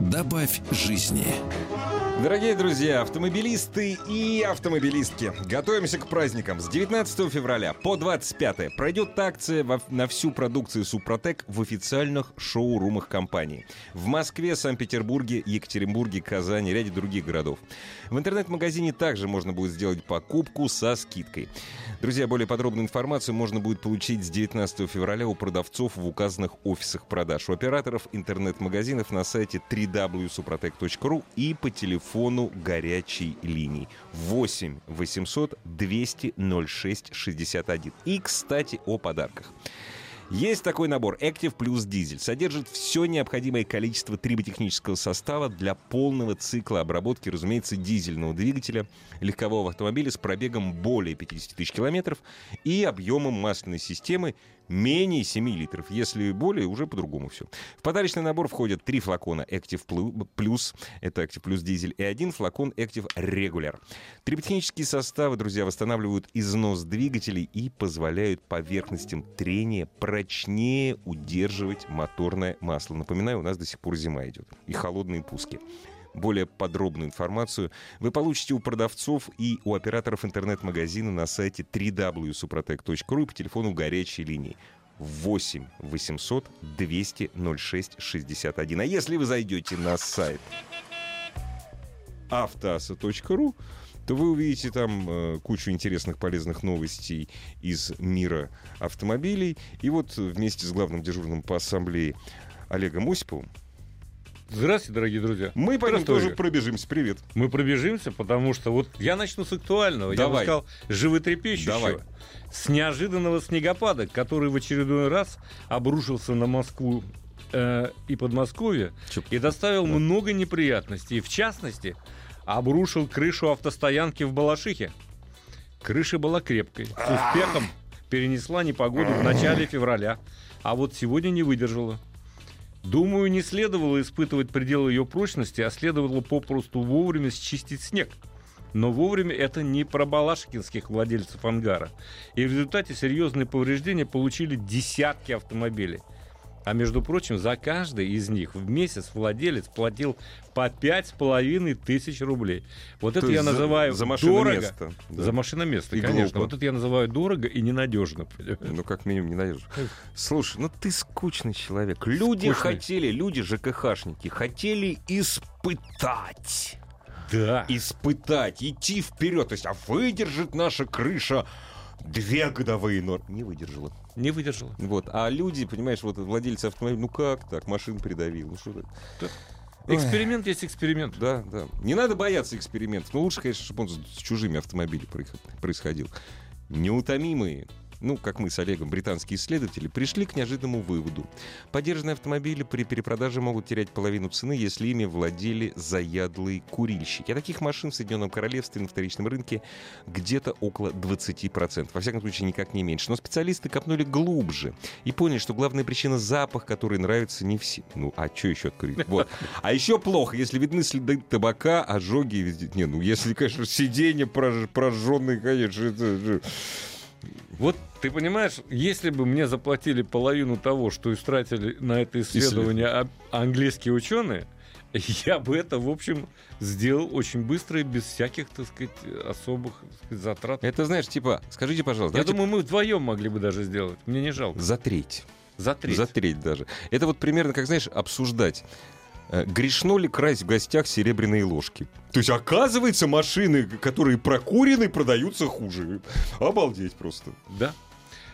Добавь жизни. Дорогие друзья, автомобилисты и автомобилистки, готовимся к праздникам. С 19 февраля по 25 пройдет акция на всю продукцию Супротек в официальных шоурумах компании. В Москве, Санкт-Петербурге, Екатеринбурге, Казани, ряде других городов. В интернет-магазине также можно будет сделать покупку со скидкой. Друзья, более подробную информацию можно будет получить с 19 февраля у продавцов в указанных офисах продаж, у операторов интернет-магазинов на сайте www.suprotec.ru и по телефону горячей линии 8 800 200 06 61. И, кстати, о подарках. Есть такой набор Active Plus Diesel. Содержит все необходимое количество триботехнического состава для полного цикла обработки, разумеется, дизельного двигателя легкового автомобиля с пробегом более 50 тысяч километров и объемом масляной системы менее 7 литров. Если более, уже по-другому все. В подарочный набор входят три флакона Active Plu- Plus, это Active Plus Diesel, и один флакон Active Regular. Триботехнические составы, друзья, восстанавливают износ двигателей и позволяют поверхностям трения прочнее удерживать моторное масло. Напоминаю, у нас до сих пор зима идет и холодные пуски. Более подробную информацию вы получите у продавцов и у операторов интернет-магазина на сайте www.suprotec.ru по телефону горячей линии 8 800 200 06 61. А если вы зайдете на сайт автоаса.ру, то вы увидите там э, кучу интересных полезных новостей из мира автомобилей. И вот вместе с главным дежурным по ассамблее Олегом Осиповым Здравствуйте, дорогие друзья. мы по ним тоже пробежимся. Привет. Мы пробежимся, потому что вот я начну с актуального. Я бы Давай. сказал, животрепещущего. Давай. С неожиданного снегопада, который в очередной раз обрушился на Москву э, и Подмосковье Чё- и доставил много неприятностей. В частности, обрушил крышу автостоянки в Балашихе. Крыша была крепкой, с успехом перенесла непогоду в начале февраля, а вот сегодня не выдержала. Думаю, не следовало испытывать пределы ее прочности, а следовало попросту вовремя счистить снег. Но вовремя это не про балашкинских владельцев ангара. И в результате серьезные повреждения получили десятки автомобилей. А между прочим, за каждый из них в месяц владелец платил по пять с половиной тысяч рублей. Вот То это я за- называю за дорого. машиноместо, да. За машиноместо, И конечно. глупо. Вот это я называю дорого и ненадежно. Ну, как минимум, не найдешь. Слушай, ну ты скучный человек. Люди Скучный. хотели, люди ЖКХшники, хотели испытать. Да. Испытать, идти вперед. То есть, а выдержит наша крыша две годовые нормы. Не выдержала. Не выдержала. Вот. А люди, понимаешь, вот владельцы автомобиля, ну как так, машин придавил, ну что так? Эксперимент есть эксперимент. Да, да. Не надо бояться экспериментов. Но лучше, конечно, чтобы он с чужими автомобилями происход- происходил. Неутомимые, ну, как мы с Олегом, британские исследователи, пришли к неожиданному выводу. Подержанные автомобили при перепродаже могут терять половину цены, если ими владели заядлые курильщики. А таких машин в Соединенном Королевстве на вторичном рынке где-то около 20%. Во всяком случае, никак не меньше. Но специалисты копнули глубже и поняли, что главная причина запах, который нравится не всем. Ну, а что еще открыть? Вот. А еще плохо, если видны следы табака, ожоги. Не, ну если, конечно, сиденье прож- прожженные, конечно, это Вот ты понимаешь, если бы мне заплатили половину того, что истратили на это исследование а- английские ученые, я бы это, в общем, сделал очень быстро и без всяких, так сказать, особых так сказать, затрат. Это, знаешь, типа, скажите, пожалуйста, Я давайте думаю, мы вдвоем могли бы даже сделать. Мне не жалко. за треть. За треть. За треть даже. Это вот примерно, как, знаешь, обсуждать. Э, Грешно ли красть в гостях серебряные ложки? То есть, оказывается, машины, которые прокурены, продаются хуже. Обалдеть просто. Да.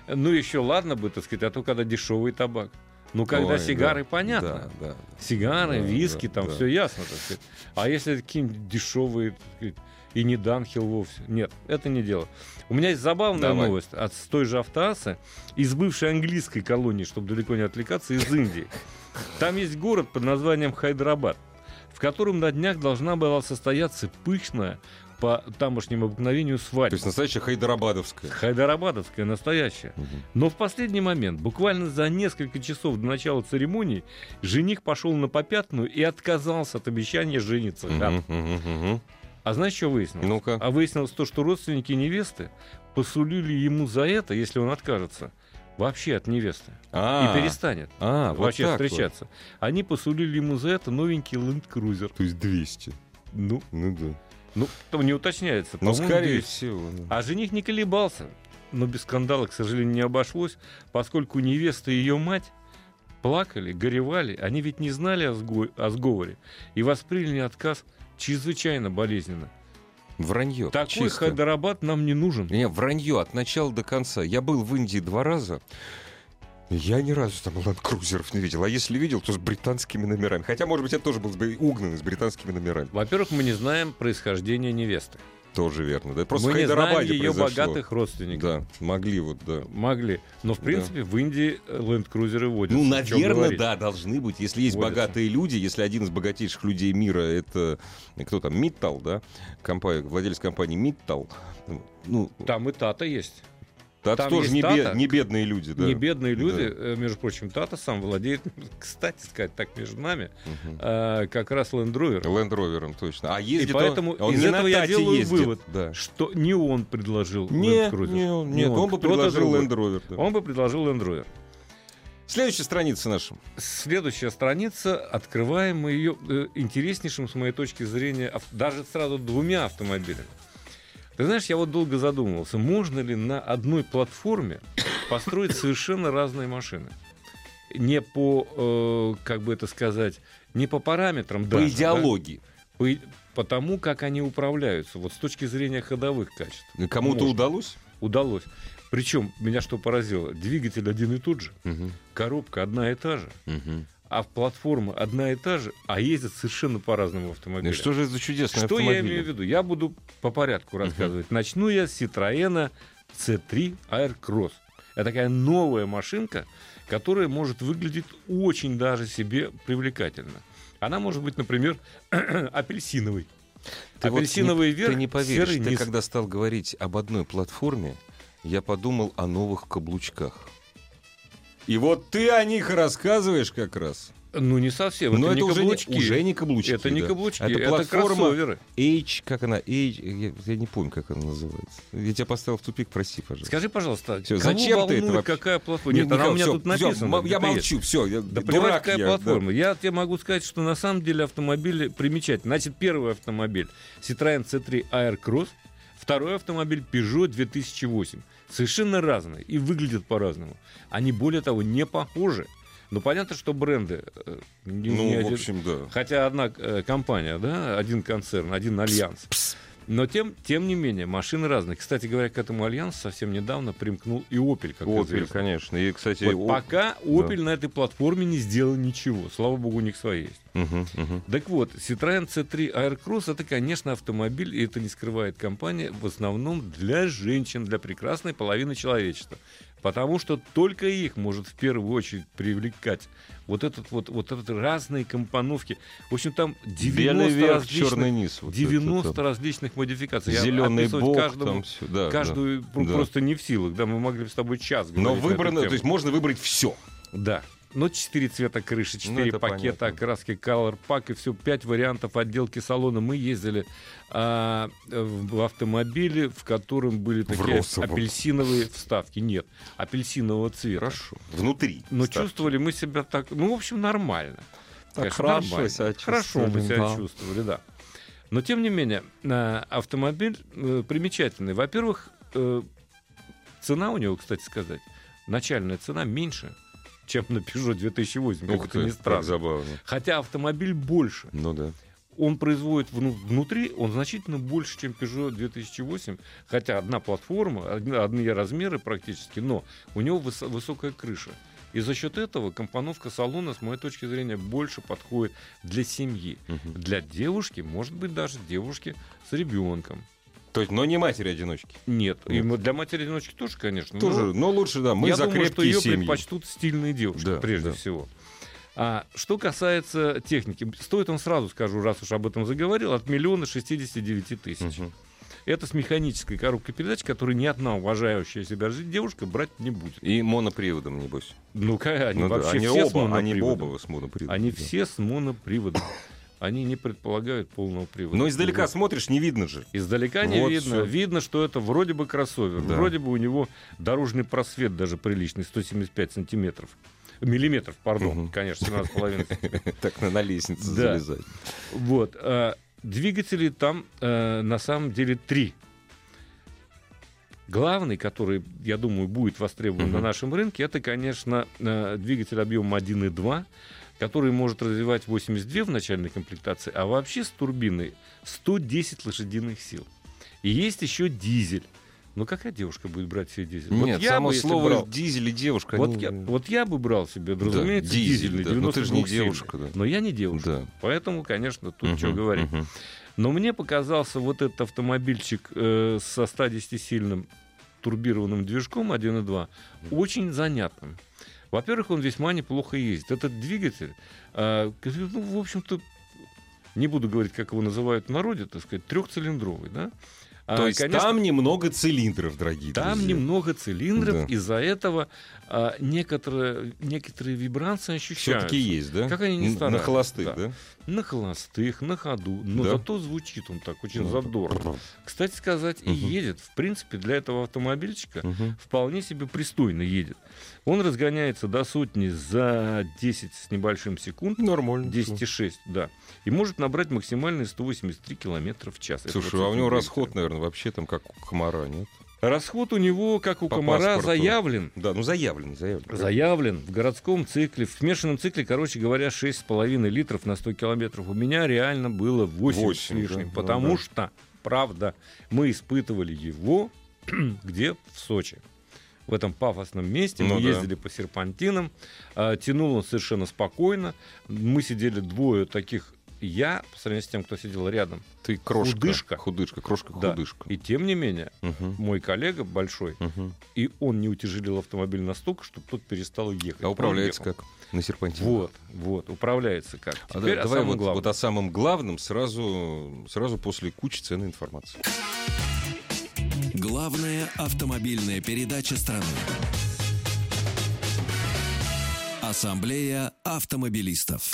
Ну, еще ладно бы, так сказать, а то когда дешевый табак. Ну, когда Ой, сигары, да, понятно. Да, да. Сигары, Да, виски, да, там да. все ясно, так сказать. А если какие-нибудь дешевые, так сказать, и не Данхил вовсе. Нет, это не дело. У меня есть забавная Давай. новость от с той же автоассы из бывшей английской колонии, чтобы далеко не отвлекаться, из Индии. Там есть город под названием Хайдрабад, в котором на днях должна была состояться пышная по тамошнему обыкновению То свадьба. есть настоящая хайдарабадовская. Хайдарабадовская, настоящая. Мгм. Но в последний момент, буквально за несколько часов до начала церемонии, жених пошел на попятную и отказался от обещания жениться. Мгм, мгм, мгм. А знаешь, что выяснилось? Ну-ка. А выяснилось то, что родственники невесты посулили ему за это, если он откажется, вообще от невесты. А, И перестанет а, вот вообще вот. встречаться. Они посулили ему за это новенький Land Cruiser. То есть 200. Ну, Ну да. ну, там не уточняется. Ну, скорее 200. всего. да. А жених не колебался. Но без скандала, к сожалению, не обошлось, поскольку невеста и ее мать плакали, горевали. Они ведь не знали о, сго- о сговоре и восприняли отказ чрезвычайно болезненно. Вранье. Такой чисто. хайдарабад нам не нужен. Не, вранье от начала до конца. Я был в Индии два раза. Я ни разу там ленд-крузеров не видел. А если видел, то с британскими номерами. Хотя, может быть, это тоже был угнанный с британскими номерами. Во-первых, мы не знаем происхождение невесты. Тоже верно. Да, просто мы в не знаем ее произошло. богатых родственников. Да, могли вот, да. Могли. Но, в принципе, в Индии ленд-крузеры водятся. Ну, наверное, да, должны быть. Если есть Водятся. богатые люди, если один из богатейших людей мира это кто там, Миттал, да, компания, владелец компании Миттал, ну, Там и Тата есть. Это там тоже не, бе- Тата. не бедные люди, да. Не бедные люди. Да. э, Между прочим, Тата сам владеет, кстати сказать, так между нами, Мгм. э, как раз Land Rover. Ленд Ровером, точно. А ездит И поэтому он, он из этого я делаю ездит, вывод, Да. что не он предложил Не, Land Cruiser. не он, Не нет, он, бы предложил другой. Ленд Ровер. да. Он бы предложил Land Rover. Следующая страница наша. Следующая страница, открываем мы ее э, интереснейшим, с моей точки зрения, ав- даже сразу двумя автомобилями. Ты знаешь, я вот долго задумывался, можно ли на одной платформе построить совершенно разные машины. Не по, э, как бы это сказать, не по параметрам По даже, идеологии. да, по по тому, как они управляются, вот с точки зрения ходовых качеств. Кому-то удалось? Удалось. Причем, меня что поразило, двигатель один и тот же, Мгм. коробка одна и та же, Мгм. А платформа одна и та же, а ездят совершенно по-разному Ну, автомобилям. что же это за чудесный Что я автомобиль? имею в виду? Я буду по порядку рассказывать. Начну я с Citroёn C3 Aircross. Это такая новая машинка, которая может выглядеть очень даже себе привлекательно. Она может быть, например, апельсиновой. Ты вот Апельсиновый не, верх, Ты не поверишь, серый ты низ. когда стал говорить об одной платформе, я подумал о новых каблучках. И вот ты о них рассказываешь как раз. Ну, не совсем. Но это, не уже, каблучки. не, уже не каблучки. Это не да. каблучки, Это это, платформа кроссоверы. H, как она? H, я, я не помню, как она называется. Я тебя поставил в тупик, прости, пожалуйста. Скажи, пожалуйста, кого зачем ты это вообще? какая платформа? Нет, она у меня всё, тут написана. м- я где-то есть. молчу, все. Я, Да дурак какая я, платформа? Я тебе могу сказать, что на самом деле автомобиль примечательный. Значит, первый автомобиль Citroёn C3 Aircross, второй автомобиль Peugeot 2008. Совершенно разные и выглядят по-разному. Они, более того, не похожи. Ну, понятно, что бренды... э, не- да. не Ну, в один- общем, да. Хотя одна э, компания, да, один концерн, один альянс. Но тем, тем не менее, машины разные. Кстати говоря, к этому альянсу совсем недавно примкнул и Opel, как Opel, известно. конечно. И, кстати, Вот О- пока Opel на этой платформе не сделал ничего. Слава богу, у них свои есть. Мгм, мгм. Так вот, Citroёn C3 Aircross это, конечно, автомобиль, и это не скрывает компания, в основном для женщин, для прекрасной половины человечества. Потому что только их может в первую очередь привлекать вот этот вот, вот этот разные компоновки. В общем, там 90 Белый верх, различных, низ. вот 90 это различных модификаций. Я Зеленый описывать бок, каждому- там все. Да, каждую да, да. просто не в силах. Да, мы могли бы с тобой час Но говорить эту выбрано, то есть можно выбрать все. Да. Ну, четыре цвета крыши, четыре это пакета понятно. окраски Color Pack и все, пять вариантов отделки салона. Мы ездили а, в автомобиле, в котором были такие розовом. апельсиновые вставки. Нет, апельсинового цвета. Хорошо. Внутри. Но Ставь. чувствовали мы себя так, ну, в общем, нормально. Так Конечно, хорошо нормально. себя Хорошо мы чувствовали, себя да. чувствовали, да. Но, тем не менее, а, автомобиль э, примечательный. Во-первых, э, цена у него, кстати сказать, начальная цена меньше, чем на Peugeot 2008, как Ух это ты, как странно. забавно. Хотя автомобиль больше. Ну да. Он производит вну- внутри, он значительно больше, чем Peugeot 2008. Хотя одна платформа, одни, размеры практически, но у него выс- высокая крыша. И за счет этого компоновка салона, с моей точки зрения, больше подходит для семьи. Мгм. Для девушки, может быть, даже девушки с ребенком. То есть, но не матери-одиночки. Нет, Нет. и для матери-одиночки тоже, конечно. но Тоже, но лучше, да, мы я за думаю, что ее семьи. предпочтут стильные девушки, Да, прежде да. всего. А что касается техники, стоит он сразу скажу, раз уж об этом заговорил, от миллиона 69 тысяч. Мгм. Это с механической коробкой передач, которую ни одна уважающая себя девушка брать не будет. И моноприводом, небось. Ну, ка- они Ну да, вообще они все с оба, они моноприводом. оба с моноприводом. Они да. все с моноприводом. Они не предполагают полного привода. Но издалека Вот. смотришь, не видно же. Издалека не Вот видно. всё. Видно, что это вроде бы кроссовер. Да. Вроде бы у него дорожный просвет даже приличный, 175 сантиметров. Миллиметров, пардон, Мгм. конечно, 17,5 сантиметров. Так на, Да. залезать. Вот. а, Двигателей там э, на самом деле три. Главный, который, я думаю, будет востребован на нашем рынке, это, конечно, э, двигатель объемом 1.2, который может развивать 82 в начальной комплектации, а вообще с турбиной 110 лошадиных сил. И есть еще дизель. Ну какая девушка будет брать себе дизель? Вот Нет, я само бы, слово брал- дизель и девушка. вот, они- я, вот я бы брал себе, Да, разумеется, дизель, дизельный, да. Ну, ты же не 92-сильный. девушка, да. Но я не девушка. Да. Поэтому, конечно, тут Мгм, что говорить. мгм. Но мне показался вот этот автомобильчик э, со 110-сильным турбированным движком 1.2 очень занятным. Во-первых, он весьма неплохо ездит. Этот двигатель, э, ну, в общем-то, не буду говорить, как его называют в народе, так сказать, трехцилиндровый, да? А, То есть конечно, там немного цилиндров, дорогие там друзья. немного цилиндров, Да. из-за этого а, некоторые, некоторые вибрации ощущаются. Все-таки есть, да? Как они не Н- На стараются, холостых, да. да? На холостых, на ходу. Но Да? зато звучит он так очень Ну, задорно. Кстати сказать, и Мгм. едет. В принципе, для этого автомобильчика Мгм. вполне себе пристойно едет. Он разгоняется до сотни за 10 с небольшим секунд. Нормально. 10,6, да. И может набрать максимальные 183 километра в час. Слушай, а у него расход, наверное, вообще там как у комара, нет? Расход у него, как у По комара, паспорту. заявлен. Да, ну заявлен, заявлен. Заявлен в городском цикле, в смешанном цикле, короче говоря, 6,5 литров на 100 километров. У меня реально было 8, Восемь, с лишним, да, потому ну да. что, правда, мы испытывали его где? В Сочи. В этом пафосном месте Ну мы да. ездили по серпантинам, а, тянул он совершенно спокойно. Мы сидели двое таких, я, по сравнению с тем, кто сидел рядом, Ты крошка. Худышка. Худышка, крошка, Да. худышка. и тем не менее, Мгм, мой коллега большой, мгм. и он не утяжелил автомобиль настолько, что тот перестал ехать. А управляется как? На серпантине. Вот, вот, управляется как. А Теперь да- о давай самом вот, главном. вот о самом главном сразу, сразу после кучи ценной информации. Главная автомобильная передача страны. Ассамблея автомобилистов.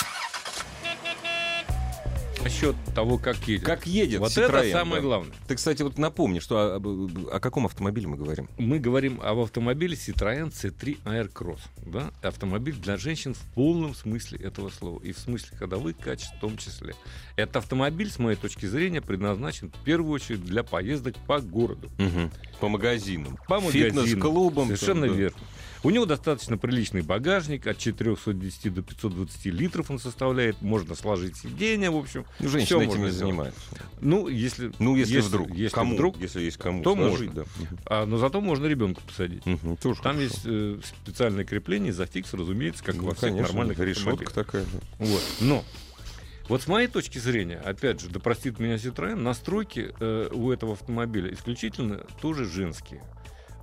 Насчет того, как едет. Как едет вот Citroёn, это самое да. главное. Ты, кстати, вот напомни, что о, о каком автомобиле мы говорим? Мы говорим об автомобиле Citroёn C3 Aircross. Да? Автомобиль для женщин в полном смысле этого слова. И в смысле ходовых качеств в том числе. Этот автомобиль, с моей точки зрения, предназначен в первую очередь для поездок по городу. По магазинам. По магазинам. Фитнес-клубам. Совершенно там, да. верно. У него достаточно приличный багажник, от 410 до 520 литров он составляет. Можно сложить сиденье, в общем. Ну, Всё Женщины этим не сделать. занимаются. Ну, если, Ну, если, вдруг. если кому? вдруг, Если есть кому то сложить, можно. да. А, но зато можно ребенка посадить. Тоже Там хорошо. есть э, специальное крепление, зафикс, разумеется, как Ну, во всех конечно, нормальных решетка такая. да. Вот. Но вот с моей точки зрения, опять же, да простит меня Citroёn, настройки э, у этого автомобиля исключительно тоже женские.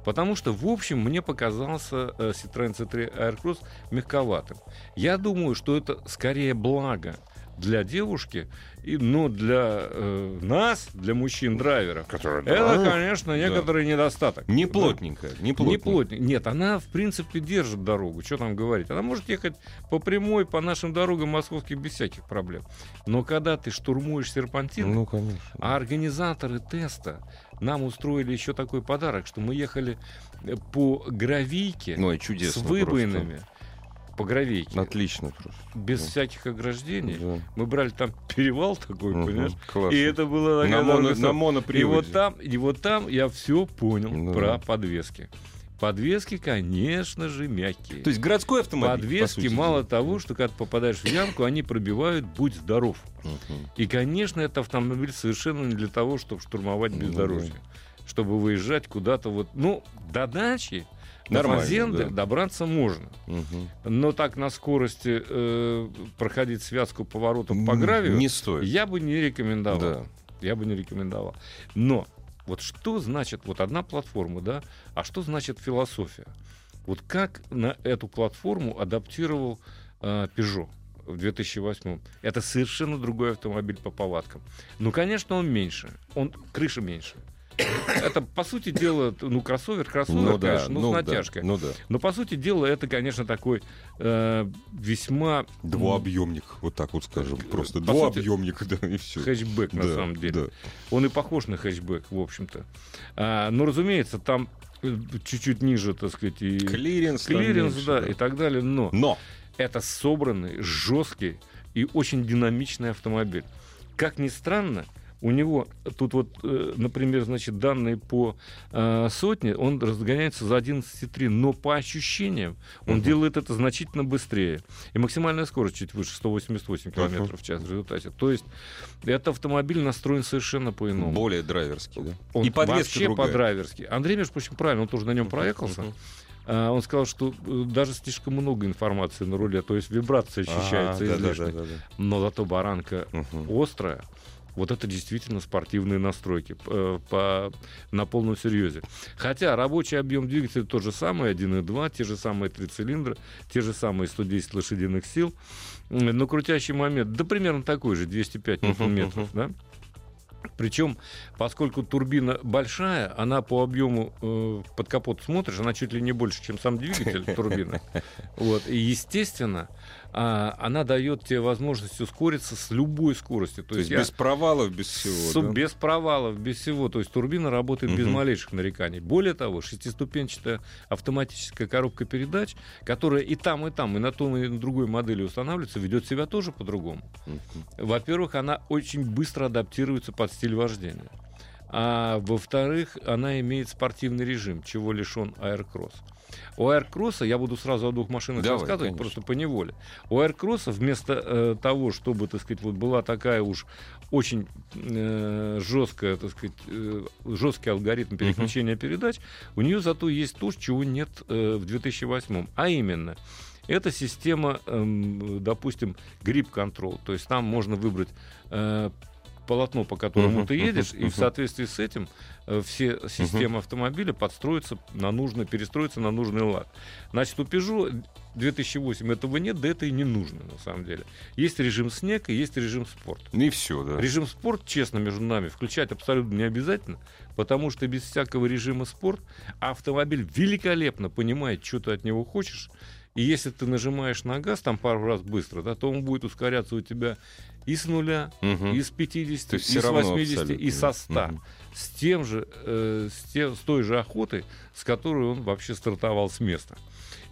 Потому что, в общем, мне показался э, Citroёn C3 Aircross мягковатым. Я думаю, что это скорее благо для девушки, и, но для э, нас, для мужчин-драйверов, это, конечно, некоторый недостаток. Не Да. плотненькая, не Не плотненькая. плотненько. Нет, она, в принципе, держит дорогу. Что там говорить? Она может ехать по прямой, по нашим дорогам московским без всяких проблем. Но когда ты штурмуешь серпантин, Ну, конечно. а организаторы теста нам устроили еще такой подарок, что мы ехали э, по гравийке Ну, с выбоинами. По гравейке. Отлично просто. Без да. всяких ограждений. Да. Мы брали там перевал такой, Мгм, понимаешь? классно. И это было на, такая моно, дорога, на что- и моноприводе. вот там, и вот там я все понял Ну про да. подвески. Подвески, конечно же, мягкие. То есть городской автомобиль, по Подвески, сути мало дела. того, что когда ты попадаешь в ямку, они пробивают «Будь здоров». И, конечно, это автомобиль совершенно не для того, чтобы штурмовать Ну бездорожье. Чтобы выезжать куда-то вот... Ну, до дачи, до Нормально, фазенды да. добраться можно. Мгм. Но так на скорости э, проходить связку поворотов по гравию Не стоит. я бы не рекомендовал. Да. Я бы не рекомендовал. Но вот что значит вот одна платформа, да? А что значит философия? Вот как на эту платформу адаптировал э, Peugeot в 2008 это совершенно другой автомобиль по повадкам. Ну, конечно, он меньше, он крыша меньше. Это, по сути дела, ну, кроссовер, кроссовер, Ну да, конечно, ну, ну с да, натяжкой. ну да. Но, по сути дела, это, конечно, такой э, весьма... Двуобъемник, вот так вот скажем, просто По сути, двуобъемник, да, и все. Хэтчбэк, на Да, самом деле. да. Он и похож на хэтчбэк, в общем-то. А, но, разумеется, там э, чуть-чуть ниже, так сказать, и Клиренс. клиренс, меньше, да, и так далее. Но Но это собранный, жесткий и очень динамичный автомобиль. Как ни странно, у него тут вот, э, например, значит, данные по э, сотне, он разгоняется за 11,3, но по ощущениям он Мгм. делает это значительно быстрее. И максимальная скорость чуть выше, 188 км в час в результате. То есть этот автомобиль настроен совершенно по-иному. более драйверский, да? Он и подвеска вообще другая. по-драйверски. Андрей, между прочим, правильно, он тоже на нем проехался. А, Он сказал, что э, даже слишком много информации на руле, то есть вибрация ощущается Ага, да, да, излишне. да, да, Но зато баранка да. Мгм. острая. Вот это действительно спортивные настройки э, по, на полном серьезе. Хотя рабочий объем двигателя тот же самый, 1,2, те же самые три цилиндра, те же самые 110 лошадиных сил. Но крутящий момент, да примерно такой же, 205 Мгм, ньютон-метров. Да? Причем, поскольку турбина большая, она по объему э, под капот смотришь, она чуть ли не больше, чем сам двигатель турбины. Вот. И, естественно, а, она дает тебе возможность ускориться с любой скоростью. То есть я без провалов, без с- всего, да? без провалов, без всего. То есть турбина работает без Мгм. малейших нареканий. Более того, шестиступенчатая автоматическая коробка передач, которая и там, и там, и на той, и на другой модели устанавливается, ведет себя тоже по-другому. Мгм. Во-первых, она очень быстро адаптируется под стиль вождения. А во-вторых, она имеет спортивный режим, чего лишен аэрокросс. У аэрокросса, я буду сразу о двух машинах Давай, рассказывать, конечно. просто по неволе. У аэрокросса вместо э, того, чтобы, так сказать, вот была такая уж очень э, жесткая, так сказать, э, жесткий алгоритм переключения передач, у нее зато есть то, чего нет э, в 2008. А именно, это система, эм, допустим, грип-контрол. То есть там можно выбрать э, полотно, по которому ты едешь, и в соответствии с этим э, все системы автомобиля подстроятся на нужный, перестроятся на нужный лад. Значит, у Peugeot 2008 этого нет, да это и не нужно на самом деле. Есть режим снег и есть режим спорт. И все, да. Режим спорт, честно, между нами, включать абсолютно не обязательно, потому что без всякого режима спорт автомобиль великолепно понимает, что ты от него хочешь. И если ты нажимаешь на газ там пару раз быстро, да, то он будет ускоряться у тебя и с нуля, Мгм. и с 50, То есть и с равно 80, и со да. 100. Мгм. С тем же, э, с, те- с той же охотой, с которой он вообще стартовал с места.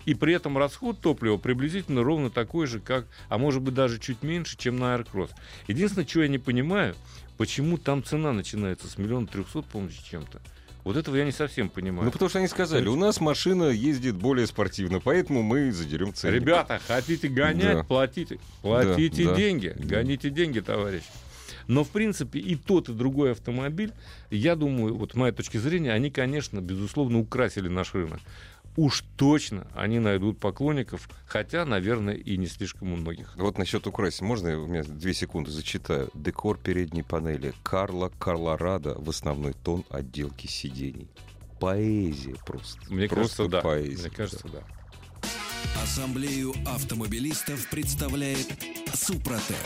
И при этом расход топлива приблизительно ровно такой же, как, а может быть даже чуть меньше, чем на Аэрокросс. Единственное, что я не понимаю, почему там цена начинается с миллиона трехсот, с чем-то. Вот этого я не совсем понимаю. Ну, потому что они сказали, у нас машина ездит более спортивно, поэтому мы задерем цену. Ребята, хотите гонять, Да. платите. Платите да, деньги. да. Гоните деньги, товарищ. Но, в принципе, и тот, и другой автомобиль, я думаю, вот с моей точки зрения, они, конечно, безусловно, украсили наш рынок. Уж точно они найдут поклонников, хотя, наверное, и не слишком у многих. Вот насчет украсить, можно я у меня две секунды зачитаю? Декор передней панели. Карла Карлорада в основной тон отделки сидений. Поэзия просто. Мне просто кажется, да. поэзия. Мне кажется, да. Ассамблею автомобилистов представляет Супротек.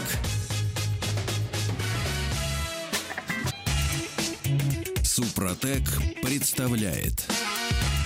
Супротек представляет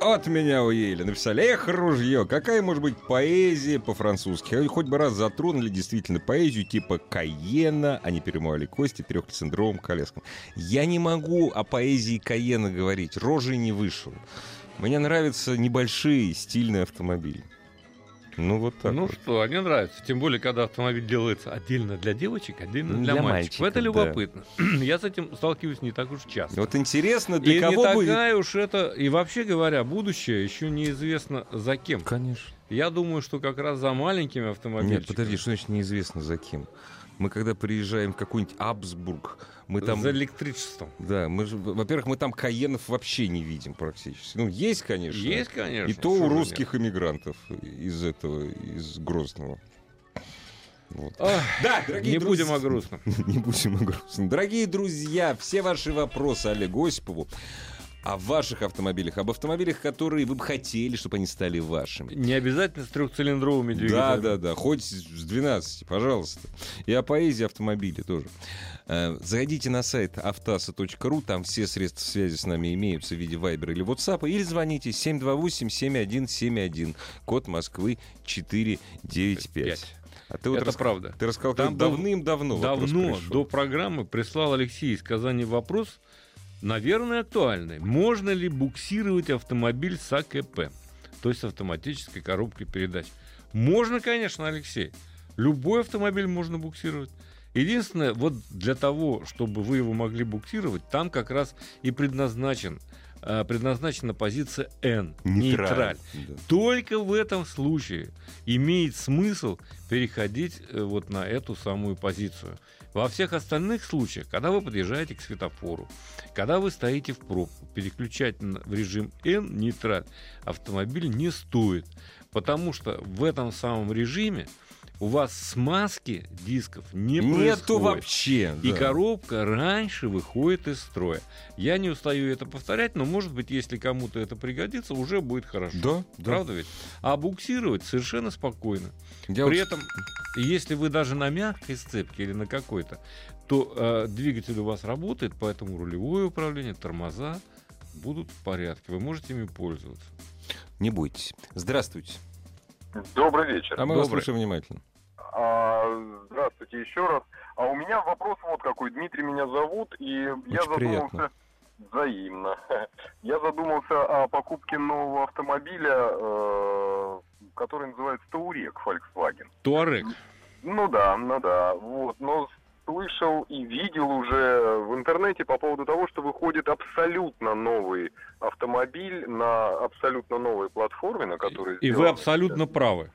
От меня у Ели написали, эх, ружье, какая может быть поэзия по-французски? Хоть бы раз затронули действительно поэзию типа Каена, они перемывали кости трехцентровым колеском. Я не могу о поэзии Каена говорить, рожей не вышел. Мне нравятся небольшие стильные автомобили. Ну вот так ну вот. что, они нравятся. Тем более, когда автомобиль делается отдельно для девочек, отдельно для, для мальчиков. Это мальчиков, да. любопытно. Я с этим сталкиваюсь не так уж часто. Вот интересно, для и кого не будет... такая уж это... И вообще говоря, будущее еще неизвестно за кем. Конечно. Я думаю, что как раз за маленькими автомобилями. Нет, подожди, что значит неизвестно за кем? Мы когда приезжаем в какой-нибудь Абсбург, мы там... За электричеством. Да, мы же, во-первых, мы там каенов вообще не видим практически. Ну, есть, конечно. Есть, конечно. И то у русских иммигрантов из этого, из Грозного. Вот. Ах, Да, дорогие Не друзья- будем о грустном. Не будем о грустном. Дорогие друзья, все ваши вопросы Олегу Осипову о ваших автомобилях, об автомобилях, которые вы бы хотели, чтобы они стали вашими. Не обязательно с трехцилиндровыми Да, двигателями. да, да, хоть с 12, пожалуйста. И о поэзии автомобиля тоже. Э, Заходите на сайт автаса.ру, там все средства связи с нами имеются в виде Viber или WhatsApp, или звоните 728-7171, код Москвы 495. Пять. А ты вот Это рас- правда. Ты рассказал, Там давным-давно вопрос Давно пришел. до программы прислал Алексей из Казани вопрос, наверное, актуальный. Можно ли буксировать автомобиль с АКП, то есть автоматической коробкой передач? Можно, конечно, Алексей. Любой автомобиль можно буксировать. Единственное, вот для того, чтобы вы его могли буксировать, там как раз и предназначен, э, предназначена позиция N, нейтраль. Да. Только в этом случае имеет смысл переходить э, вот на эту самую позицию. Во всех остальных случаях, когда вы подъезжаете к светофору, когда вы стоите в пробку, переключать в режим N нейтраль автомобиль не стоит, потому что в этом самом режиме у вас смазки дисков не Нету происходит. вообще. И да. коробка раньше выходит из строя. Я не устаю это повторять, но, может быть, если кому-то это пригодится, уже будет хорошо. Да, да. Правда ведь? А буксировать совершенно спокойно. Я При вот- этом, если вы даже на мягкой сцепке или на какой-то, то э, двигатель у вас работает, поэтому рулевое управление, тормоза будут в порядке. Вы можете ими пользоваться. Не бойтесь. Здравствуйте. Добрый вечер. А мы вас Добрый. слушаем внимательно. А, здравствуйте еще раз. А у меня вопрос вот какой. Дмитрий меня зовут, и я Очень приятно. задумался... Взаимно. Я задумался о покупке нового автомобиля, э, который называется Таурек Volkswagen. Туарек. Ну да, ну да. Вот. Но слышал и видел уже в интернете по поводу того, что выходит абсолютно новый автомобиль на абсолютно новой платформе, на которой И вы сделан абсолютно правы.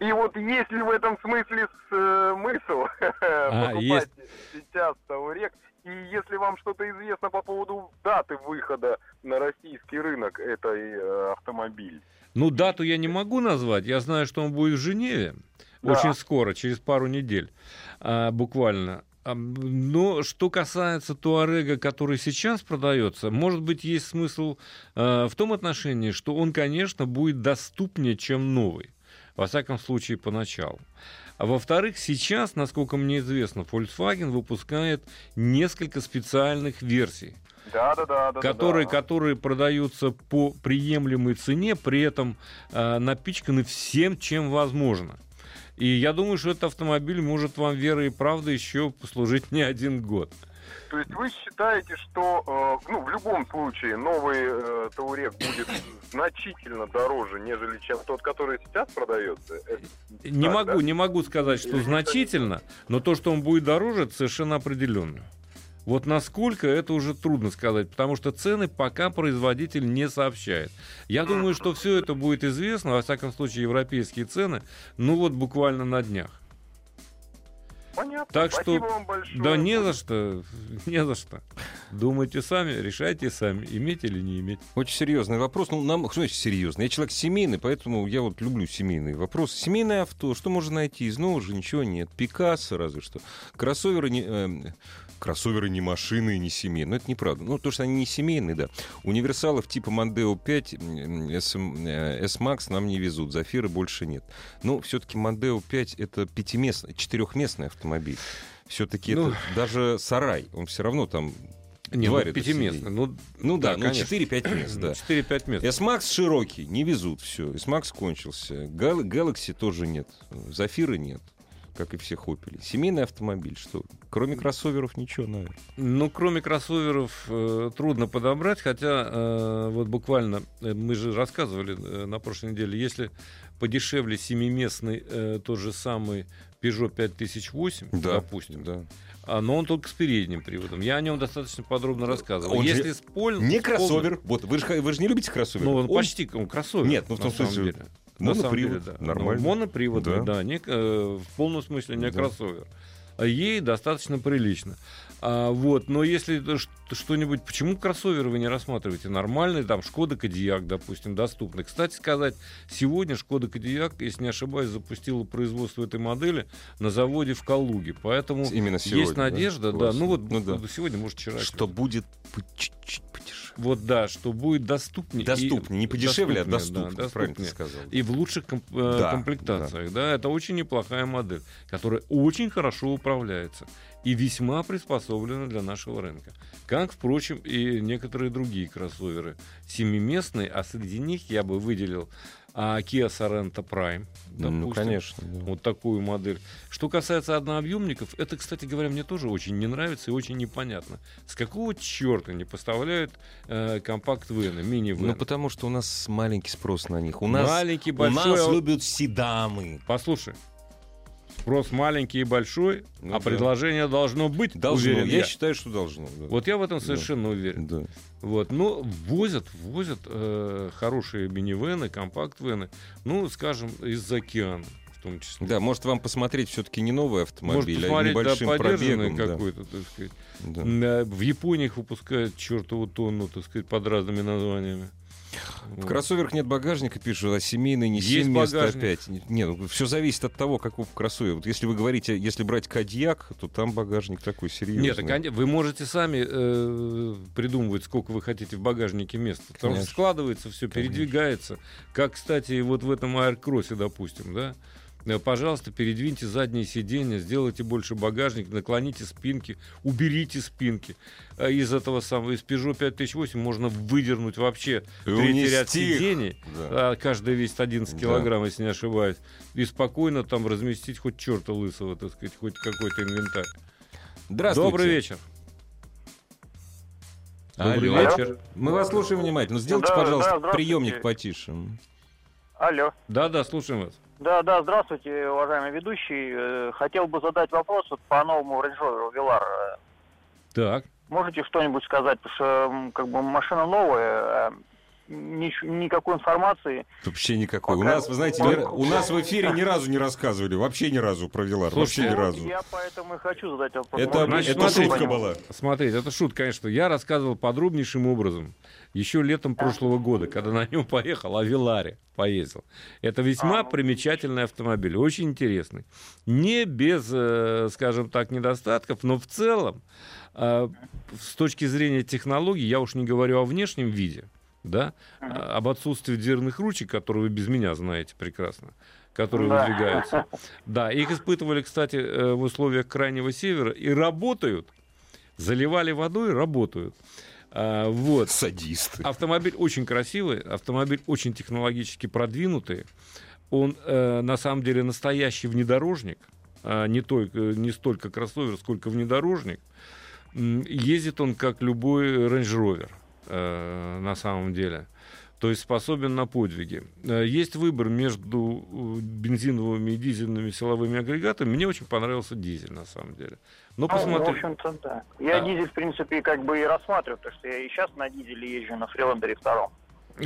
И вот есть ли в этом смысле э, смысл покупать А, есть. сейчас Таурек? И если вам что-то известно по поводу даты выхода на российский рынок этой э, автомобиль? Ну, дату я не могу назвать. Я знаю, что он будет в Женеве Да. очень скоро, через пару недель, а, буквально. А, Но что касается Туарега, который сейчас продается, может быть, есть смысл э, в том отношении, что он, конечно, будет доступнее, чем новый. Во всяком случае, поначалу. А во-вторых, сейчас, насколько мне известно, Volkswagen выпускает несколько специальных версий Да, да, да, да. которые, да. которые продаются по приемлемой цене, при этом э, напичканы всем, чем возможно. И я думаю, что этот автомобиль может вам верой и правдой еще послужить не один год. То есть вы считаете, что э, ну, в любом случае новый э, Таурек будет значительно дороже, нежели чем тот, который сейчас продается? Это Не так, могу, да? не могу сказать, что Или значительно, но то, что он будет дороже, это совершенно определенно. Вот насколько это уже трудно сказать, потому что цены пока производитель не сообщает. Я думаю, что все это будет известно, во всяком случае, европейские цены, ну вот буквально на днях. Так что- вам большое. Да не за что, не за что. Думайте сами, решайте сами, иметь или не иметь. Очень серьезный вопрос. Ну, нам, что значит серьезный? Я человек семейный, поэтому я вот люблю семейные вопросы. Семейное авто, что можно найти? Из нового же ничего нет. Пикассо разве что. Кроссоверы не... эм, кроссоверы не машины, не семейные. Но это неправда. Ну, то, что они не семейные, да. Универсалов типа Мондео 5, м, S, э, S-Max нам не везут. Зафиры больше нет. Но все-таки Мондео 5 это пятиместный, четырехместный автомобиль. Все-таки Ну. это даже сарай. Он все равно там Не, ну, пятиместный. Ну, ну да, Да, ну конечно. 4-5 мест, да. 4-5 мест. S-Max широкий, не везут все. S-Max кончился. Gal- Galaxy тоже нет. Зафира нет, как и всех Opel. Семейный автомобиль, что? Кроме кроссоверов ничего, наверное. Ну, кроме кроссоверов э, трудно подобрать, хотя э, вот буквально э, мы же рассказывали э, на прошлой неделе, если подешевле семиместный э, тот же самый Peugeot 5008, допустим, Да. а, но он только с передним приводом. Я о нем достаточно подробно рассказывал. Он же если с поль- Не с полным- кроссовер. Вот, вы же, вы же не любите кроссовер? Ну, он, Он- почти он кроссовер. Нет, ну, в том смысле, деле. На самом монопривод, деле, да. нормально. Моноприводный, Да. да, не, э, в полном смысле не Да. кроссовер. Ей достаточно прилично. А, вот, но если что-нибудь, почему кроссоверы вы не рассматриваете? Нормальный, там, Шкода Кодиак, допустим, доступный. Кстати сказать, сегодня Шкода Кодиак, если не ошибаюсь, запустила производство этой модели на заводе в Калуге. Поэтому Именно сегодня, есть надежда, да? да. Ну вот Ну да. сегодня, может, вчера. Что будет чуть-чуть подешевле. Вот да, что будет доступнее. и- Доступнее, не подешевле, а доступнее, доступнее. да, Правильно ты доступнее. сказал. И в лучших комп- э, Да, комплектациях. Да. это очень неплохая модель, которая очень хорошо управляется и весьма приспособлена для нашего рынка. Как, впрочем, и некоторые другие кроссоверы. Семиместные, а среди них я бы выделил а, Kia Sorento Prime. Ну, допустим. конечно. да. Вот такую модель. Что касается однообъемников, это, кстати говоря, мне тоже очень не нравится и очень непонятно. С какого черта не поставляют э, компакт-вены, мини-вены? Ну, потому что у нас маленький спрос на них. У нас, Маленький, у большой. нас а- любят седаны. Послушай, спрос маленький и большой, Ну а да. предложение должно быть, Должно. уверен Я я. считаю, что должно. да. Вот я в этом совершенно уверен. Да. Вот, но возят, возят э, хорошие минивены, компакт-вены, ну, скажем, из океана в том числе. Да, может вам посмотреть все-таки не новый Может автомобиль, а посмотреть, да, небольшим подержанный пробегом. да. какой-то, так сказать. Да. Да, В Японии их выпускают чертову тонну, так сказать, под разными названиями. В кроссоверах нет багажника, пишут, а семейный не 7 мест опять. Не, ну, все зависит от того, каков кроссовер. Вот если вы говорите, если брать Кадьяк, то там багажник такой серьезный. Нет, так вы можете сами э, придумывать, сколько вы хотите в багажнике места. Потому Конечно. что складывается все, передвигается. Как, кстати, вот в этом аэркроссе, допустим, да. Э, Пожалуйста, передвиньте задние сиденья, сделайте больше багажник, наклоните спинки, уберите спинки. А Из этого самого, из Peugeot 5008 можно выдернуть вообще И третий ряд сидений. Да. А, каждая весит 11 Да. килограмм, если не ошибаюсь. И спокойно там разместить хоть черта лысого, так сказать, хоть какой-то инвентарь. Здравствуйте. Добрый вечер. Добрый Алло. вечер. Мы вас слушаем внимательно. Сделайте, Да, да, пожалуйста, здравствуйте. приемник потише. Алло. Да, да, слушаем вас. Да, да, здравствуйте, уважаемый ведущий. Э, Хотел бы задать вопрос вот по новому Range Rover Velar. Так. Можете что-нибудь сказать? Потому что как бы машина новая, нич- никакой информации. Вообще никакой. У Пока- нас, вы знаете, ни у нас в эфире ни разу не рассказывали. Вообще ни разу про Вилар. Вообще Слушайте, ни Вот разу. Я поэтому и хочу задать вопрос. Это, Значит, это смотрите. шутка была. Смотрите, это шутка, конечно. Я рассказывал подрубнейшим образом. Еще летом прошлого года, когда на нем поехал, о Виларе поездил. Это весьма А, примечательный автомобиль, очень интересный. Не без, э, скажем так, недостатков, но в целом, э, с точки зрения технологий, я уж не говорю о внешнем виде, да, а- об отсутствии дверных ручек, которые вы без меня знаете прекрасно, которые Да. выдвигаются. Да, их испытывали, кстати, э, в условиях Крайнего Севера и работают. Заливали водой, работают. А, вот. Садисты. Автомобиль очень красивый, автомобиль очень технологически продвинутый. Он э, на самом деле настоящий внедорожник, а не, только, не столько кроссовер, сколько внедорожник. Ездит он как любой Range Rover э, на самом деле. То есть способен на подвиги. Э, Есть выбор между бензиновыми и дизельными силовыми агрегатами. Мне очень понравился дизель на самом деле. Но Ну, в посмотри. общем-то, да. Я А. дизель, в принципе, как бы и рассматриваю, потому что я и сейчас на дизеле езжу на Фриландере втором.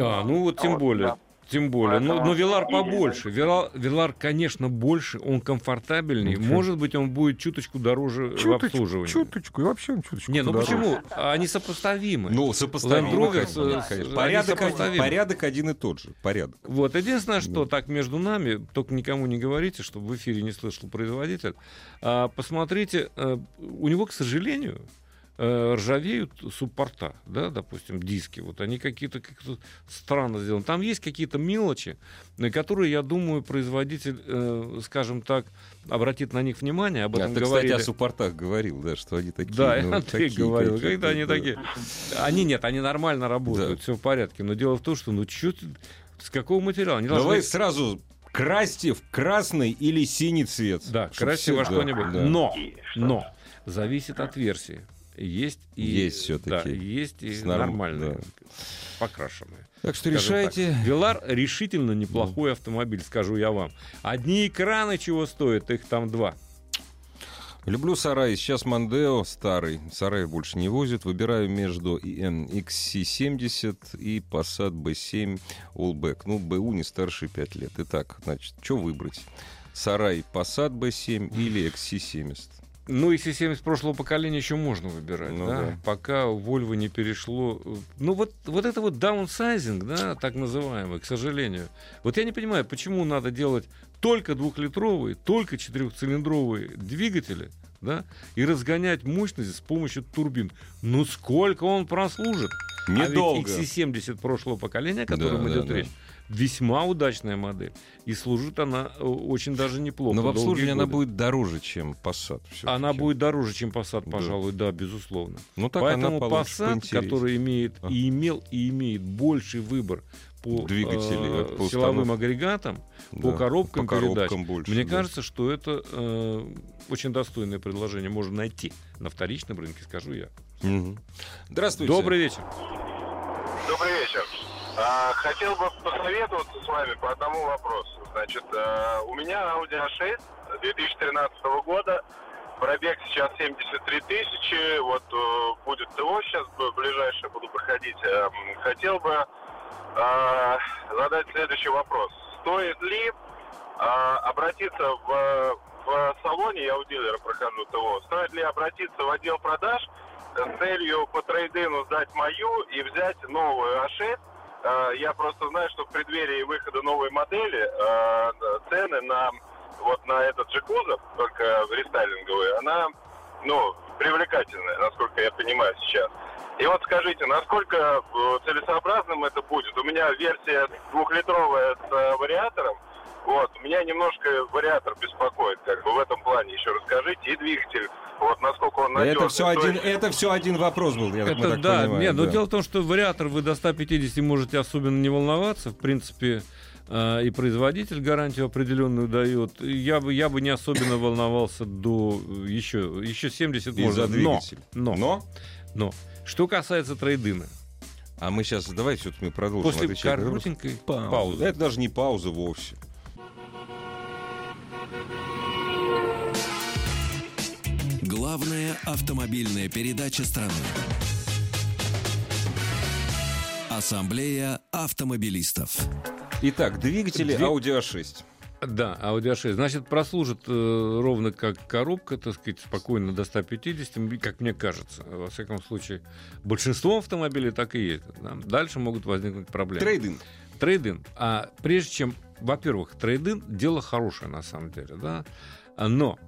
А, ну вот тем Вот, более. да. Тем более. Но, Поэтому но Вилар дизель, побольше. Вилар, Вилар, конечно, больше, он комфортабельнее. Ну, Может быть, он будет чуточку дороже в обслуживании. чуточку, и вообще он чуточку Не, ну подороже. почему? Они сопоставимы. Ну, сопоставимо, Land Rover конечно, с- конечно. Порядок, сопоставимы. порядок один и тот же. Порядок. Вот, единственное, что Да. так между нами, только никому не говорите, чтобы в эфире не слышал производитель, а, посмотрите, а, у него, к сожалению, э, ржавеют суппорта, да, допустим, диски, вот они какие-то как странно сделаны. Там есть какие-то мелочи, на которые, я думаю, производитель, э, скажем так, обратит на них внимание, об А этом ты, говорили. кстати, о суппортах говорил, да, что они такие. Да, ну, Андрей такие говорил, какие-то, когда они да. такие. Они нет, они нормально работают, Да. все в порядке. Но дело в том, что ну чё ты- с какого материала? Они должны- Давай сразу красьте в красный или синий цвет. Да, красьте во что-нибудь. да. Но, но зависит от версии. Есть и Есть всё-таки. да, есть и С норм- нормальные, да. покрашенные. Так что скажем решайте. так. Вилар решительно неплохой автомобиль, скажу я вам. Одни экраны чего стоят, их там два. Люблю сарай. Сейчас Мандео старый. Сарай больше не возит. Выбираю между EN XC70 и Passat B7 Allback. Ну, БУ не старше 5 лет. Итак, значит, что выбрать? Сарай Passat B7 или XC70? Ну, если 70 прошлого поколения еще можно выбирать, Ну да? да. Пока Volvo не перешло... э, Ну, вот, вот это вот даунсайзинг, да, так называемый, к сожалению. Вот я не понимаю, почему надо делать только двухлитровые, только четырехцилиндровые двигатели, да, и разгонять мощность с помощью турбин. Ну, сколько он прослужит? Недолго. А ведь XC70 прошлого поколения, о котором Да, идет да, речь, весьма удачная модель. И служит она э, очень даже неплохо. Но в обслуживании она будет дороже, чем Passat. Она будет дороже, чем Passat, Да. пожалуй, да, безусловно. Ну так Поэтому она Passat, который имеет А. и имел и имеет больший выбор по, Двигателей, э, по силовым установке. агрегатам, по Да, коробкам по передач. коробкам больше, Мне да. кажется, что это э, очень достойное предложение можно найти на вторичном рынке, скажу я. Мгм. Здравствуйте. Добрый вечер. Добрый вечер. А, хотел бы посоветоваться с вами по одному вопросу. Значит, а, у меня Audi A6 2013 года. Пробег сейчас 73 тысячи. Вот э, будет ТО сейчас ближайшее буду проходить. Эм, Хотел бы а, задать следующий вопрос. Стоит ли а, обратиться в, в салоне, я у дилера прохожу ТО, стоит ли обратиться в отдел продаж с целью по трейдину сдать мою и взять новую А6. А, Я просто знаю, что в преддверии выхода новой модели а, цены на вот на этот кузов, только рестайлинговый, она, ну, привлекательная, насколько я понимаю сейчас. И вот скажите, насколько э, целесообразным это будет? У меня версия двухлитровая с э, вариатором. Вот, меня немножко вариатор беспокоит, как бы в этом плане еще расскажите. И двигатель, вот насколько он надежный. Это все, один, есть- это все один вопрос был, я Это так да, понимаем, нет, но да. дело в том, что вариатор вы до 150 можете особенно не волноваться. В принципе, э, и производитель гарантию определенную дает. Я бы, я бы не особенно волновался до еще, еще 70 И можно. за двигатель. Но, но, Но, но. Что касается трейдина, а мы сейчас, давайте вот мы продолжим. после отвечать коротенькой Пауза. паузы. Это даже не пауза вовсе. Главная автомобильная передача страны. Ассамблея автомобилистов. Итак, двигатели Двиг- Audi A6. Да, Audi A6. Значит, прослужит э, ровно как коробка, так сказать, спокойно до 150, м, как мне кажется. Во всяком случае, большинство автомобилей так и ездят. да. Дальше могут возникнуть проблемы. Трейдинг. Трейдинг. А прежде чем, во-первых, трейдинг дело хорошее на самом деле, да. Но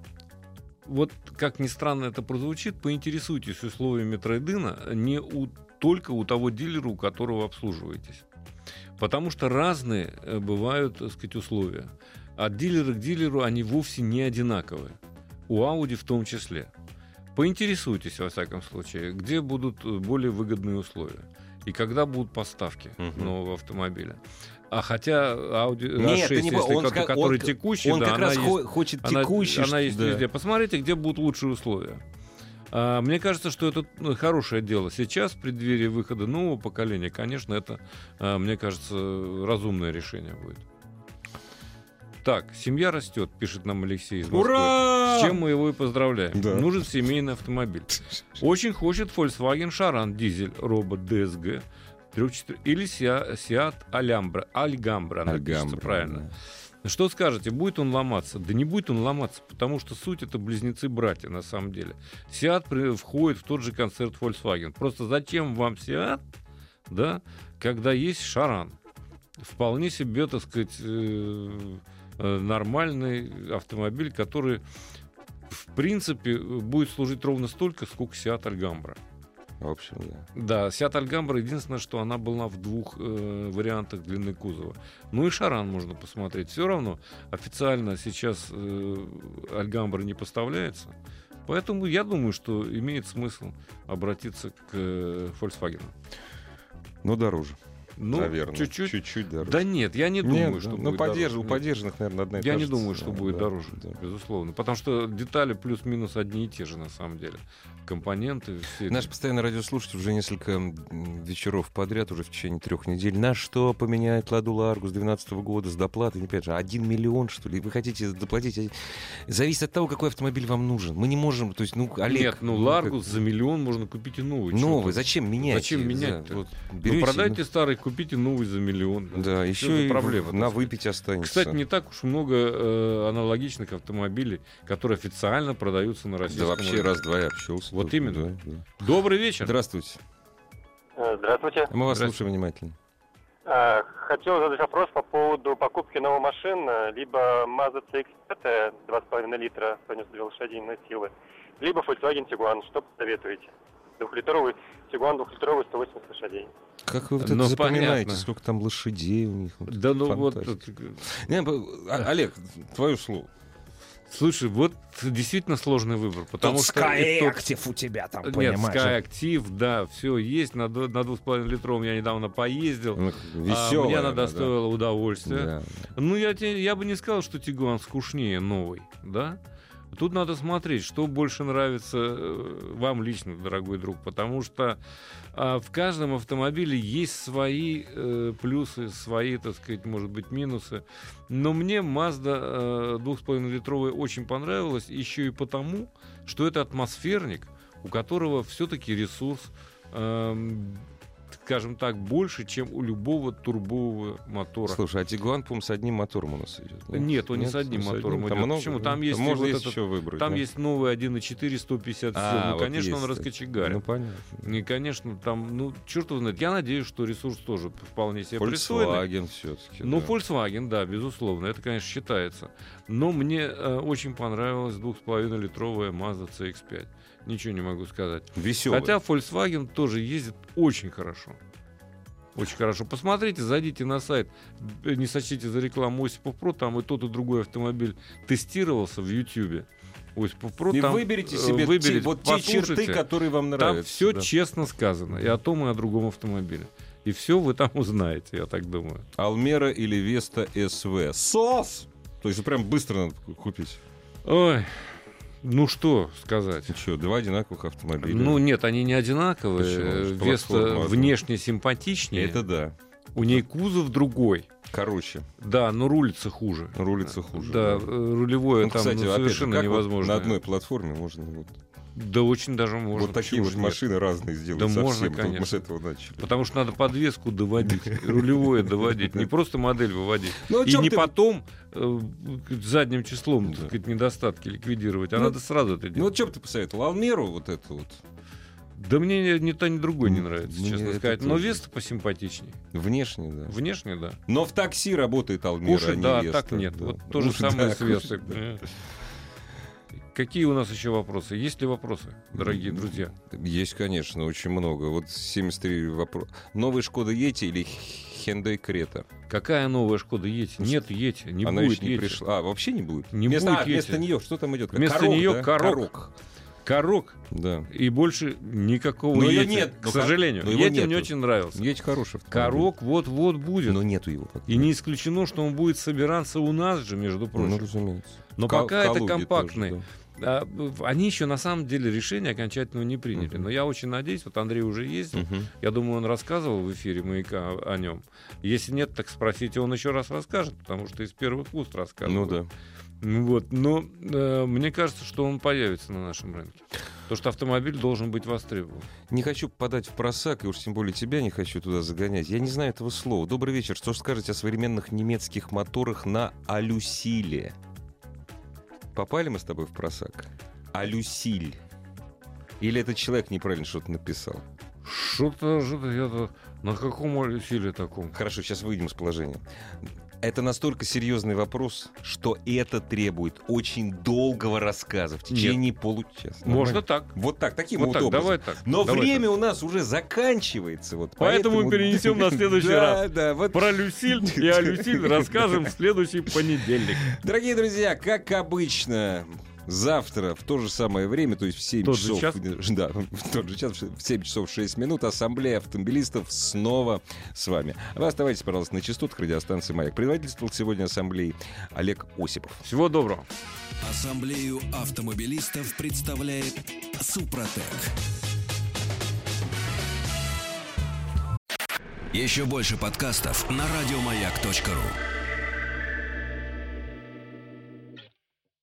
вот как ни странно это прозвучит, поинтересуйтесь условиями трейдина не у, только у того дилера, у которого обслуживаетесь. Потому что разные э, бывают, так сказать, условия. От дилера к дилеру они вовсе не одинаковые. У Audi в том числе. Поинтересуйтесь, во всяком случае, где будут э, более выгодные условия. И когда будут поставки Мгм. нового автомобиля. А хотя Audi Нет, A6, ты не если он ко- ска- который он- текущий, Он да, как раз есть. хо- хочет Она, текущий. она есть да. везде. Посмотрите, где будут лучшие условия. А, мне кажется, что это ну, хорошее дело. Сейчас, в преддверии выхода нового поколения, конечно, это, а, мне кажется, разумное решение будет. Так, семья растет, пишет нам Алексей из Москвы. Ура! С чем мы его и поздравляем. Да. Нужен семейный автомобиль. Очень хочет Volkswagen Шаран дизель, робот DSG. Трёх-четыр- Или Seat Seat Alhambra. Альгамбра, она пишется Альгамбра, правильно. Что скажете, будет он ломаться? Да не будет он ломаться, потому что суть это близнецы-братья на самом деле. При- входит в тот же концерт Volkswagen. Просто зачем вам Seat, да, когда есть Шаран? Вполне себе, так сказать, э, э, нормальный автомобиль, который в принципе будет служить ровно столько, сколько Seat Alhambra. В общем, да. Да, Seat Alhambra единственное, что она была в двух э, вариантах длины кузова. Ну и Шаран можно посмотреть. Все равно официально сейчас э, Alhambra не поставляется. Поэтому я думаю, что имеет смысл обратиться к э, Volkswagen. Но дороже. Ну, наверное. чуть-чуть. Чуть-чуть дороже. Да нет, я не Нет, думаю, да. что ну, будет подерж- дороже. у Нет. подержанных, наверное, одна и Я та не думаю, что будет да, дороже, да. безусловно. Потому что детали плюс-минус одни и те же на самом деле. Компоненты все. Наш постоянный радиослушатель уже несколько вечеров подряд, уже в течение трех недель. На что поменяет Ладу Ларгу с 2012 года с доплатой? Опять же, один миллион, что ли? Вы хотите заплатить? один- Зависит от того, какой автомобиль вам нужен. Мы не можем, то есть, ну, Олег... Нет, ну как- Ларгус за миллион можно купить и новый. Новый, зачем менять? Зачем менять-то? Вот, Ну, берете, продайте старый купите новый за миллион. Да, Что еще и проблема, на выпить останется. Кстати, не так уж много э, аналогичных автомобилей, которые официально продаются на Да российском вообще рынке. раз-два и общался. Вот тут, именно. да, да. Добрый вечер. Здравствуйте. Э, Здравствуйте. Мы вас Здравствуйте. слушаем внимательно. Э, Хотел задать вопрос по поводу покупки новой машины, либо Mazda CX-5 2,5 литра, 192 лошадиные силы, либо Volkswagen Tiguan. Что посоветуете? Двухлитровый Tiguan, двухлитровый, 180 лошадей. Как вы вот Ну, это запоминаете? понятно. Сколько там лошадей у них? Вот Да ну вот, фантастика. э, Не, а- Олег, твое слово. слушай, вот действительно сложный выбор, потому что и тот- у тебя там, Нет, Sky Active, да, все есть. На, на 2,5 литровом я недавно поездил. Ну, А, Веселая. мне она она, да. доставила удовольствия. Да. Ну, я, тебе, я бы не сказал, что Тигуан скучнее новый, да? Тут надо смотреть, что больше нравится э, вам лично, дорогой друг, потому что а, в каждом автомобиле есть свои э, плюсы, свои, так сказать, может быть, минусы. Но мне Mazda э, 2,5-литровая очень понравилась еще и потому, что это атмосферник, у которого все-таки ресурс эм, скажем так, больше, чем у любого турбового мотора. Слушай, а Тигуан, по-моему, с одним мотором у нас идет. Нет, он не с одним мотором Там идет. много, Почему? да? Там есть можно вот есть этот- еще выбрать. Там да? есть новый 1.4 150 сил. А, ну, вот конечно, он есть, раскочегарит. Ну, понятно. И, конечно, там, ну, черт его знает. Я надеюсь, что ресурс тоже вполне себе. Volkswagen все-таки. Ну, Volkswagen, да, безусловно, это, конечно, считается. Но мне э, очень понравилась 2,5-литровая Mazda CX-5. Ничего не могу сказать. Веселый. Хотя Volkswagen тоже ездит очень хорошо. Очень хорошо. Посмотрите, зайдите на сайт, не сочтите за рекламу Осипов Про, там и тот, и другой автомобиль тестировался в Ютьюбе. Осипов Про, И там, выберите э, себе те- выберите, вот те черты, которые вам Там нравятся. все да. честно сказано. И о том, и о другом автомобиле. И все вы там узнаете, я так думаю. Алмера или Веста СВ. СОС! То есть прям быстро надо купить. Ой, ну что сказать. Что, два одинаковых автомобиля. Ну нет, они не одинаковые. Веста внешне симпатичнее. это да. У ней кузов другой. Короче, Да, но рулится хуже. рулится хуже. Да, э, рулевое Ну, там кстати, ну, опять же, совершенно как вот невозможно. на одной платформе можно вот, Да очень даже можно. вот такие Почему вот же нет? машины разные сделать Да совсем. можно, Тут Мы конечно. с этого начали. Потому что надо подвеску доводить, рулевое доводить, не просто модель выводить. Ну, И не потом э, задним числом, недостатки ликвидировать, а Ну, надо сразу это Ну делать. вот что бы ты посоветовал? Алмеру вот эту вот? Да мне ни, то, ни другой не нравится, мне честно сказать. Но тоже. Веста посимпатичнее. Внешне, да. Внешне, да. Но в такси работает Алмера, а Кушать, не да, Веста, так нет. да. Вот то же Ну, самое да, с Вестой. да. Какие у нас еще вопросы? Есть ли вопросы, дорогие друзья? Есть, конечно, очень много. Вот 73 вопроса. Новая Шкода Ети или Hyundai Крета? Какая новая Шкода Ети? Ну, Нет Ети, не Она будет еще не Ети. пришла. А, вообще не будет? Не вместо, будет а, вместо Ети. нее что там идет? Вместо Корок, нее да? Корок. Корок. Да. И больше никакого Но её Ети, нет, к ну, сожалению. но его Ети мне нету. очень нравился. Едь хороший. Корок вот-вот будет. Но нету его пока. И не исключено, что он будет собираться у нас же, между Ну, прочим. разумеется. Но Кал- пока это Калуге компактный. тоже, А, Они еще на самом деле решение окончательного не приняли. Но я очень надеюсь, вот Андрей уже ездил. Мгм. Я думаю, он рассказывал в эфире маяка о, нем. Если нет, так спросите, он еще раз расскажет, потому что из первых уст рассказывал. Ну да. Ну Вот, но э, мне кажется, что он появится на нашем рынке. Потому что автомобиль должен быть востребован. Не хочу попадать в просак, и уж тем более тебя не хочу туда загонять. Я не знаю этого слова. Добрый вечер. Что скажете о современных немецких моторах на алюсиле? Попали мы с тобой в просак? Алюсиль. Или этот человек неправильно что-то написал? Что-то, что-то я на каком усилии таком? Хорошо, сейчас выйдем из положения. Это настолько серьезный вопрос, что это требует очень долгого рассказа в течение получаса. Можно так. Вот так, таким Вот вот так, образом. давай так. Но давай время у нас уже заканчивается. Вот Поэтому перенесем на следующий раз. Да, вот. так. Про Люсиль и о Люсиль расскажем в следующий понедельник. Дорогие друзья, как обычно, завтра в то же самое время, то есть в 7 Тот же часов... час? Да, в тот же час, в 7 часов 6 минут, Ассамблея автомобилистов снова с вами. Вы оставайтесь, пожалуйста, на частотах радиостанции «Маяк». Предводительствовал сегодня Ассамблеи Олег Осипов. Всего доброго. Ассамблею автомобилистов представляет Супротек. Еще больше подкастов на радиомаяк.ру.